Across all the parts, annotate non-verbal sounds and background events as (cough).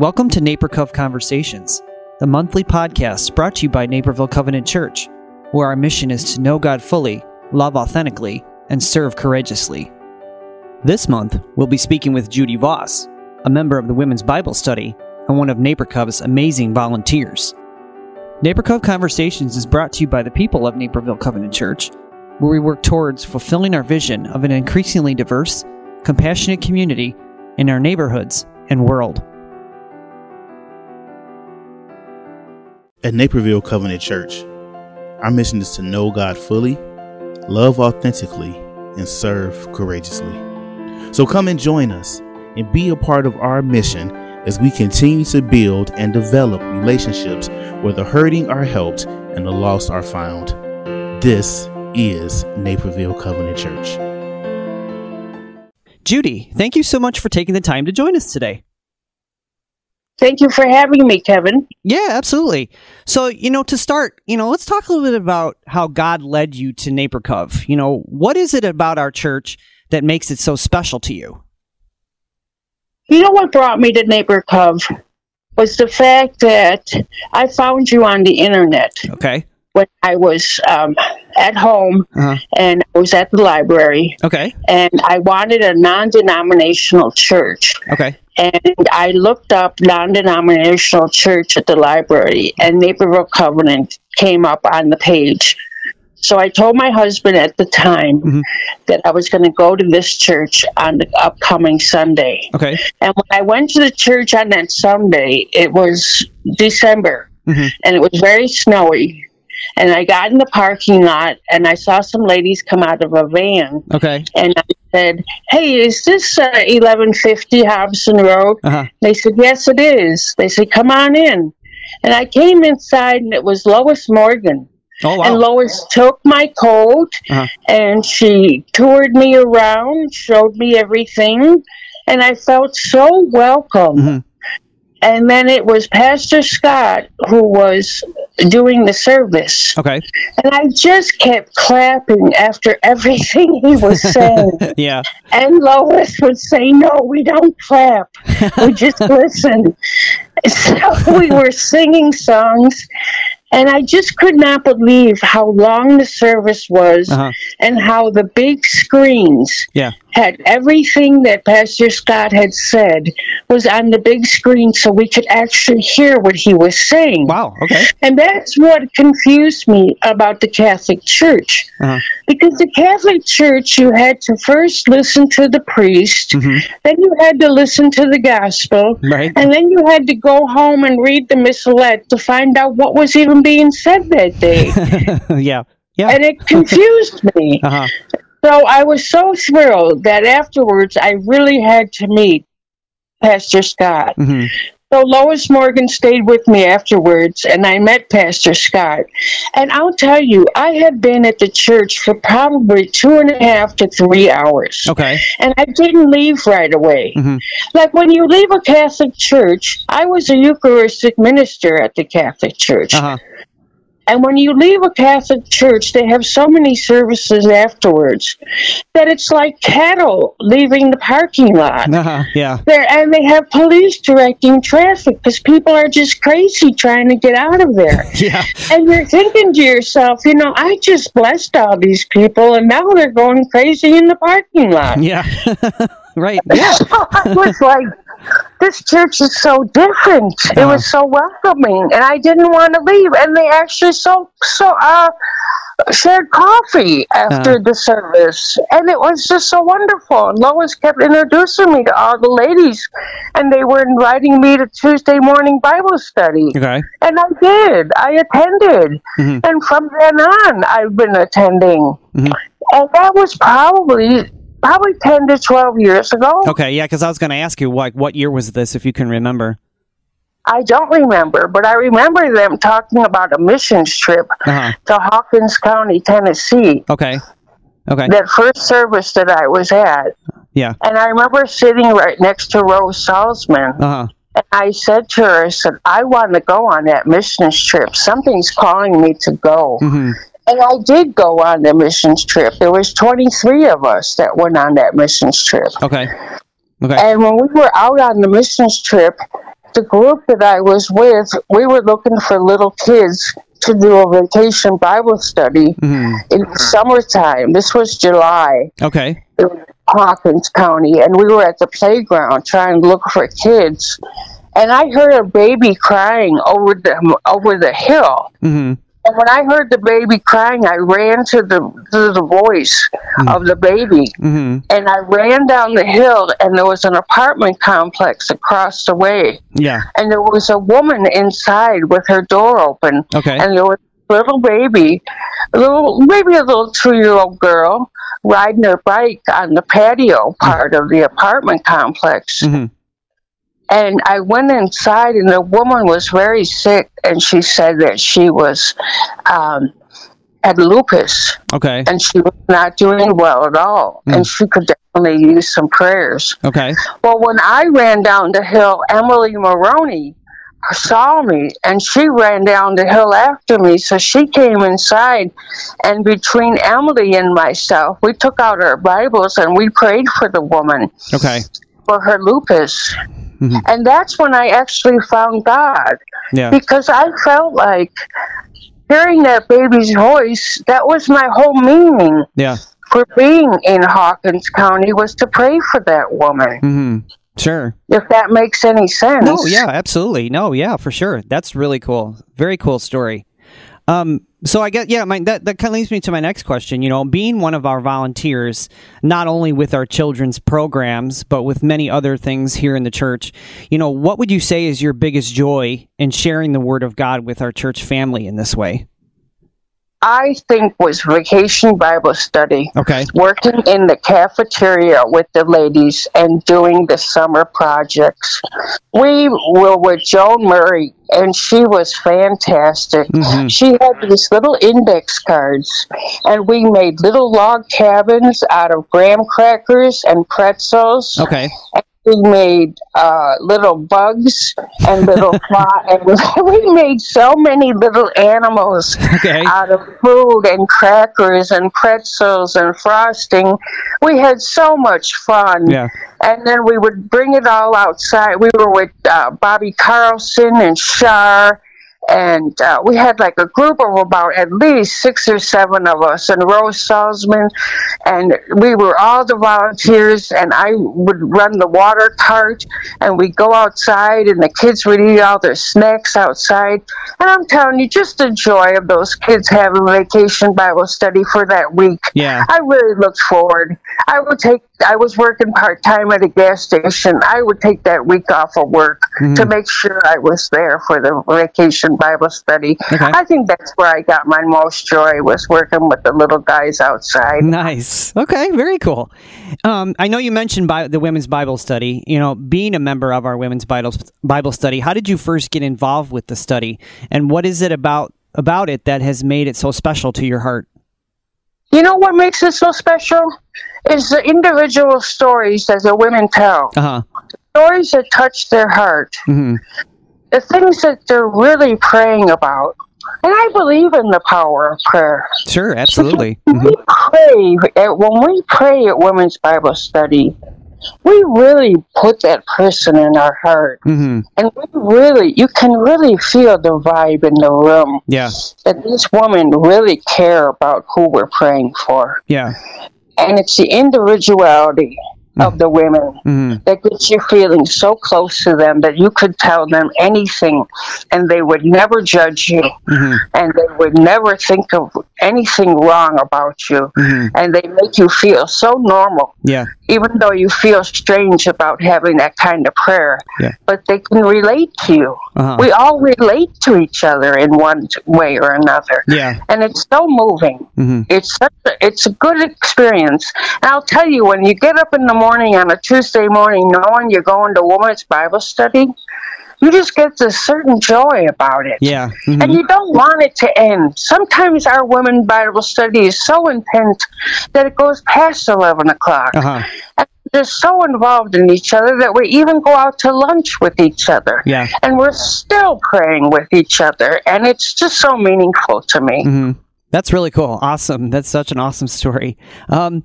Welcome to Naperville Cove Conversations, the monthly podcast brought to you by Naperville Covenant Church, where our mission is to know God fully, love authentically, and serve courageously. This month, we'll be speaking with Judy Voss, a member of the Women's Bible Study and one of NaperCov's amazing volunteers. NaperCov Conversations is brought to you by the people of Naperville Covenant Church, where we work towards fulfilling our vision of an increasingly diverse, compassionate community in our neighborhoods and world. At Naperville Covenant Church, our mission is to know God fully, love authentically, and serve courageously. So come and join us and be a part of our mission as we continue to build and develop relationships where the hurting are helped and the lost are found. This is Naperville Covenant Church. Judy, thank you so much for taking the time to join us today. Thank you for having me, Kevin. Yeah, absolutely. So, you know, to start, you know, let's talk a little bit about how God led you to NaperCov. You know, what is it about our church that makes it so special to you? You know what brought me to NaperCov was the fact that I found you on the internet. Okay. When I was um, at home uh-huh. and I was at the library. Okay. And I wanted a non denominational church. Okay. And I looked up non denominational church at the library, and Naperville Covenant came up on the page. So I told my husband at the time mm-hmm. that I was going to go to this church on the upcoming Sunday. Okay. And when I went to the church on that Sunday, it was December mm-hmm. and it was very snowy. And I got in the parking lot and I saw some ladies come out of a van. Okay. And I said, Hey, is this uh, 1150 Hobson Road? Uh-huh. They said, Yes, it is. They said, Come on in. And I came inside and it was Lois Morgan. Oh, wow. And Lois took my coat uh-huh. and she toured me around, showed me everything, and I felt so welcome. Mm-hmm. And then it was Pastor Scott who was doing the service. Okay. And I just kept clapping after everything he was (laughs) saying. yeah. And Lois would say, No, we don't clap. We (laughs) just listen. So we were singing songs and I just could not believe how long the service was uh-huh. and how the big screens yeah. had everything that Pastor Scott had said was on the big screen so we could actually hear what he was saying. Wow, okay. And that's what confused me about the Catholic Church. Uh-huh. Because the Catholic Church, you had to first listen to the priest, mm-hmm. then you had to listen to the gospel, right. and then you had to go home and read the missalette to find out what was even being said that day. (laughs) yeah. Yeah. And it (laughs) confused me. Uh-huh. So I was so thrilled that afterwards I really had to meet Pastor Scott. Mm-hmm. So Lois Morgan stayed with me afterwards, and I met Pastor Scott. And I'll tell you, I had been at the church for probably two and a half to three hours. Okay. And I didn't leave right away. Mm-hmm. Like when you leave a Catholic church, I was a Eucharistic minister at the Catholic church. Uh-huh. And when you leave a Catholic church, they have so many services afterwards that it's like cattle leaving the parking lot. (laughs) Uh-huh, yeah. There, and they have police directing traffic because people are just crazy trying to get out of there. (laughs) yeah. And you're thinking to yourself, you know, I just blessed all these people, and now they're going crazy in the parking lot. Yeah. (laughs) right. (laughs) Yeah. I was like, this church is so different. Uh-huh. It was so welcoming, and I didn't want to leave. And they actually so so uh shared coffee after uh-huh. the service, and it was just so wonderful. And Lois kept introducing me to all the ladies, and they were inviting me to Tuesday morning Bible study. Okay. And I did. I attended, mm-hmm. and from then on, I've been attending. Mm-hmm. And that was probably probably 10 to 12 years ago. Okay, yeah, because I was going to ask you, like, what year was this, if you can remember? I don't remember, but I remember them talking about a missions trip uh-huh. to Hawkins County, Tennessee. Okay. Okay. That first service that I was at. Yeah. And I remember sitting right next to Rose Salzman. Uh-huh. And I said to her, I said, I want to go on that missions trip. Something's calling me to go. Mm-hmm. And I did go on the missions trip. There was 23 of us that went on that missions trip. Okay. Okay. And when we were out on the missions trip, the group that I was with, we were looking for little kids to do a vacation Bible study hmm in the summertime. This was July Okay. in Hawkins County, and we were at the playground trying to look for kids. And I heard a baby crying over the over the hill. hmm And when I heard the baby crying, I ran to the to the voice of the baby, hmm and I ran down the hill, and there was an apartment complex across the way, Yeah. and there was a woman inside with her door open, Okay. and there was a little baby, a little maybe a little two year old girl riding her bike on the patio part of the apartment complex. And I went inside, and the woman was very sick, and she said that she was um, had lupus, Okay. and she was not doing well at all, Mm. and she could definitely use some prayers. Okay. Well, when I ran down the hill, Emily Maroney saw me and she ran down the hill after me. So she came inside, and between Emily and myself, we took out our Bibles and we prayed for the woman Okay. for her lupus. Mhm. And that's when I actually found God Yeah. because I felt like hearing that baby's voice, that was my whole meaning Yeah. for being in Hawkins County was to pray for that woman. hmm Sure. If that makes any sense. No, yeah, absolutely. No, yeah, for sure. That's really cool. Very cool story. Um, so I get, yeah, my, that, that kind of leads me to my next question. You know, being one of our volunteers, not only with our children's programs, but with many other things here in the church, you know, what would you say is your biggest joy in sharing the word of God with our church family in this way? I think was vacation Bible study. Okay. Working in the cafeteria with the ladies and doing the summer projects. We were with Joan Murray, and she was fantastic. Mhm. She had these little index cards, and we made little log cabins out of graham crackers and pretzels. Okay. We made uh, little bugs and little (laughs) fly, and (laughs) we made so many little animals Okay. out of food and crackers and pretzels and frosting. We had so much fun. Yeah. And then we would bring it all outside. We were with uh, Bobby Carlson and Shar, and uh, we had like a group of about at least six or seven of us, and Rose Salzman, and we were all the volunteers. And I would run the water cart, and we'd go outside, and the kids would eat all their snacks outside. And I'm telling you, just the joy of those kids having vacation Bible study for that week. Yeah. I really looked forward. I would take. I was working part time at a gas station. I would take that week off of work Mm-hmm. to make sure I was there for the vacation Bible study. Okay. I think that's where I got my most joy was working with the little guys outside. Nice. Okay, very cool. Um, I know you mentioned Bi- the women's Bible study. You know, being a member of our women's Bible Bible study, how did you first get involved with the study, and what is it about about it that has made it so special to your heart? You know what makes it so special is the individual stories that the women tell. Uh huh. Stories that touch their heart. hmm The things that they're really praying about. And I believe in the power of prayer. Sure, absolutely. we hmm pray when we pray at women's bible study we really put that person in our heart. Hmm and we really you can really feel the vibe in the room. Yeah, that these women really care about who we're praying for. Yeah. and it's the individuality of the women. Hmm that gets you feeling so close to them that you could tell them anything and they would never judge you hmm and they would never think of anything wrong about you hmm and they make you feel so normal Yeah, even though you feel strange about having that kind of prayer. Yeah. but they can relate to you uh-huh. we all relate to each other in one way or another yeah. and it's so moving hmm it's such a, it's a good experience and i'll tell you when you get up in the morning on a tuesday morning knowing you're going to women's bible study you just get this certain joy about it Yeah. and hmm you don't want it to end. Sometimes our women Bible study is so intense that it goes past 11 o'clock. Uh-huh. And they're so involved in each other that we even go out to lunch with each other. Yeah. And we're still praying with each other. And it's just so meaningful to me. hmm That's really cool. Awesome. That's such an awesome story. Um,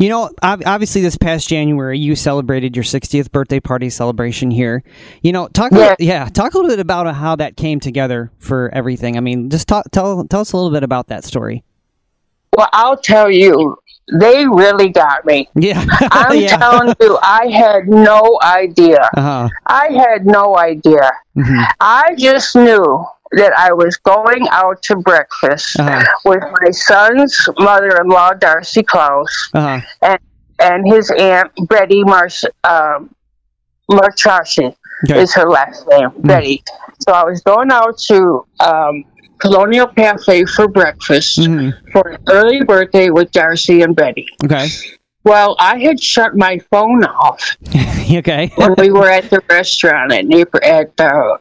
You know, obviously, this past January, you celebrated your 60th birthday party celebration here. You know, talk, yeah, yeah talk a little bit about how that came together for everything. I mean, just talk, tell tell us a little bit about that story. Well, I'll tell you, they really got me. Yeah, (laughs) I'm yeah. telling you, I had no idea. Uh-huh. I had no idea. Mm-hmm. I just knew that I was going out to breakfast Uh-huh. with my son's mother-in-law, Darcy Klaus, Uh-huh. and and his aunt Betty Mars um, Marchashi Okay. is her last name, Betty. So I was going out to um, Colonial Cafe for breakfast Mhm. for an early birthday with Darcy and Betty. Okay. Well, I had shut my phone off (laughs) okay. when we were at the restaurant at at the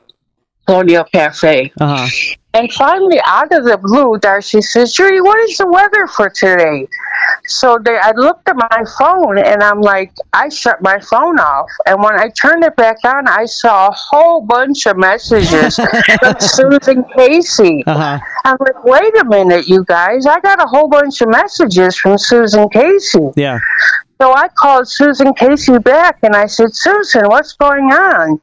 Colonial Cafe. Uh-huh. And finally, out of the blue, Darcy says, Judy, what is the weather for today? So they, I looked at my phone and I'm like, I shut my phone off. And when I turned it back on, I saw a whole bunch of messages (laughs) from Susan Casey. Uh-huh. I'm like, wait a minute, you guys. I got a whole bunch of messages from Susan Casey. Yeah. So I called Susan Casey back and I said, Susan, what's going on?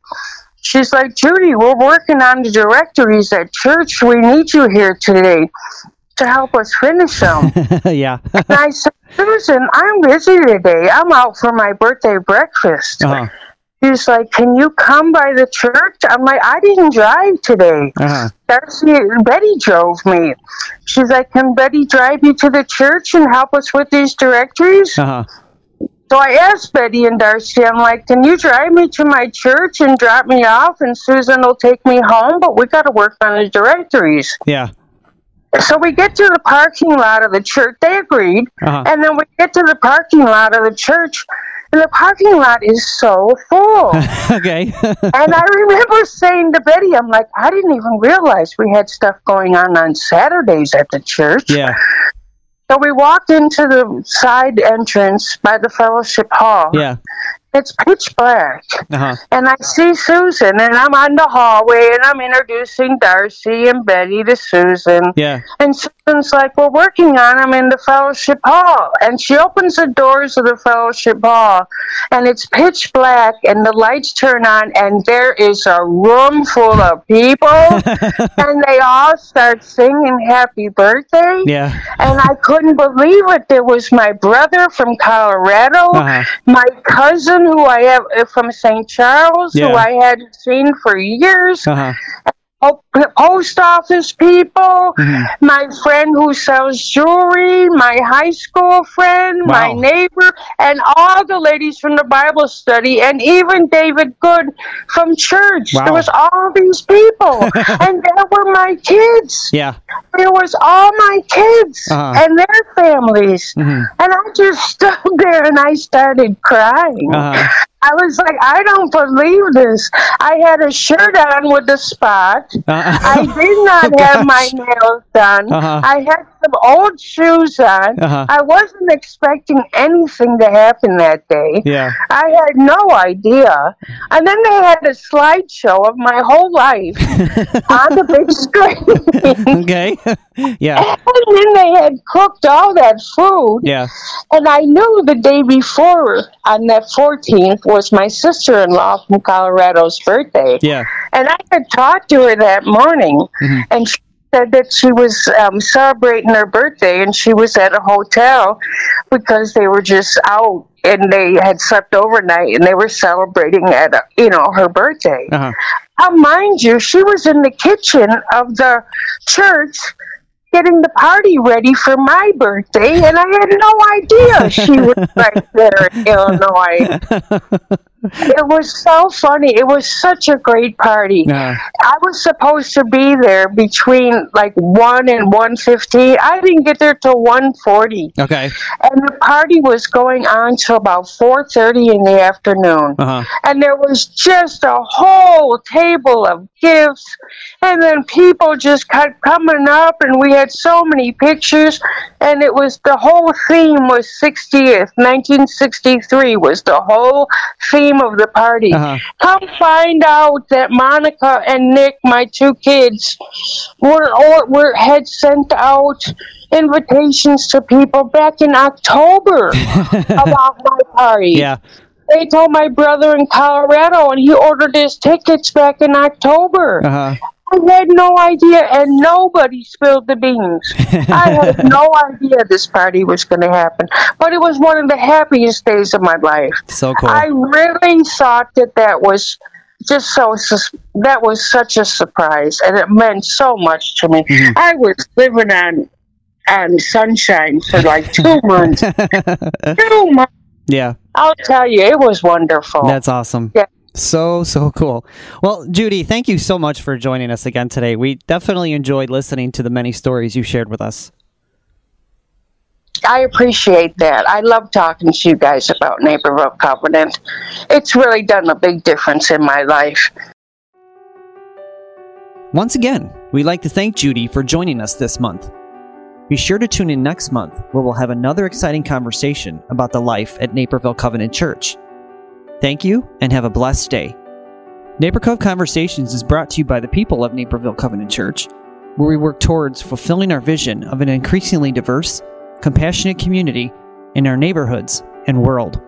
She's like, Judy, we're working on the directories at church. We need you here today to help us finish them. (laughs) yeah. and I said, Susan, I'm busy today. I'm out for my birthday breakfast. uh-huh. She's like, Can you come by the church? I'm like, I didn't drive today. Uh-huh. Darcy, Betty drove me. She's like, Can Betty drive you to the church and help us with these directories? Uh-huh. So I asked Betty and Darcy, I'm like, can you drive me to my church and drop me off and Susan will take me home? But we got to work on the directories. Yeah. So we get to the parking lot of the church. They agreed. Uh-huh. And then we get to the parking lot of the church and the parking lot is so full. (laughs) okay. (laughs) and I remember saying to Betty, I'm like, I didn't even realize we had stuff going on on Saturdays at the church. yeah. So we walked into the side entrance by the fellowship hall. Yeah. It's pitch black. Uh-huh. And I see Susan, and I'm on the hallway, and I'm introducing Darcy and Betty to Susan. Yeah. And Susan's like, We're working on them in the fellowship hall. And she opens the doors of the fellowship hall, and it's pitch black, and the lights turn on, and there is a room full of people, (laughs) and they all start singing Happy Birthday. Yeah. And I couldn't believe it. There was my brother from Colorado, Uh-huh. my cousin who I have from St. Charles, Yeah. who I hadn't seen for years, Uh-huh. Po- post office people, Mhm. my friend who sells jewelry, my high school friend, my neighbor, and all the ladies from the Bible study, and even David Good from church. Wow. There was all these people, (laughs) and there were my kids Yeah. there was all my kids Uh-huh. and their families Mhm. and i just (laughs) stood there and i started crying Uh-huh. I was like i don't believe this i had a shirt on with a spot Uh-uh. i did not (laughs) Oh, have my nails done Uh-huh. i had some old shoes on Uh-huh. i wasn't expecting anything to happen that day Yeah. I had no idea. And then they had a slideshow of my whole life (laughs) on the big screen. okay. (laughs) yeah. And then they had cooked all that food. Yeah. And I knew the day before, on that 14th, was my sister in law from Colorado's birthday. Yeah. And I had talked to her that morning, Mhm. and she said that she was um, celebrating her birthday and she was at a hotel because they were just out and they had slept overnight and they were celebrating at, a, you know, her birthday. Uh-huh. Now, mind you, she was in the kitchen of the church getting the party ready for my birthday, and I had no idea she was (laughs) right there in Illinois. (laughs) It was so funny. It was such a great party. Uh, I was supposed to be there between like one and one fifteen. I didn't get there till one forty, okay. and the party was going on till about four thirty in the afternoon Uh-huh. and there was just a whole table of gifts and then people just kept coming up and we had so many pictures and it was the whole theme was 60th 1963 was the whole theme of the party Uh-huh. come find out that monica and nick my two kids were or were had sent out invitations to people back in October (laughs) about my party. Yeah. They told my brother in Colorado, and he ordered his tickets back in October. Uh-huh. I had no idea, and nobody spilled the beans. (laughs) I had no idea this party was going to happen, but it was one of the happiest days of my life. So cool. I really thought that that was just so that was such a surprise, and it meant so much to me. Mhm. I was living on on sunshine for like two (laughs) months. (laughs) two months. yeah. I'll tell you, it was wonderful. That's awesome. Yeah. So, so cool. Well, Judy, thank you so much for joining us again today. We definitely enjoyed listening to the many stories you shared with us. I appreciate that. I love talking to you guys about Naperville Covenant. It's really done a big difference in my life. Once again, we'd like to thank Judy for joining us this month. Be sure to tune in next month where we'll have another exciting conversation about the life at Naperville Covenant Church. Thank you and have a blessed day. NaperCov Conversations is brought to you by the people of Naperville Covenant Church, where we work towards fulfilling our vision of an increasingly diverse, compassionate community in our neighborhoods and world.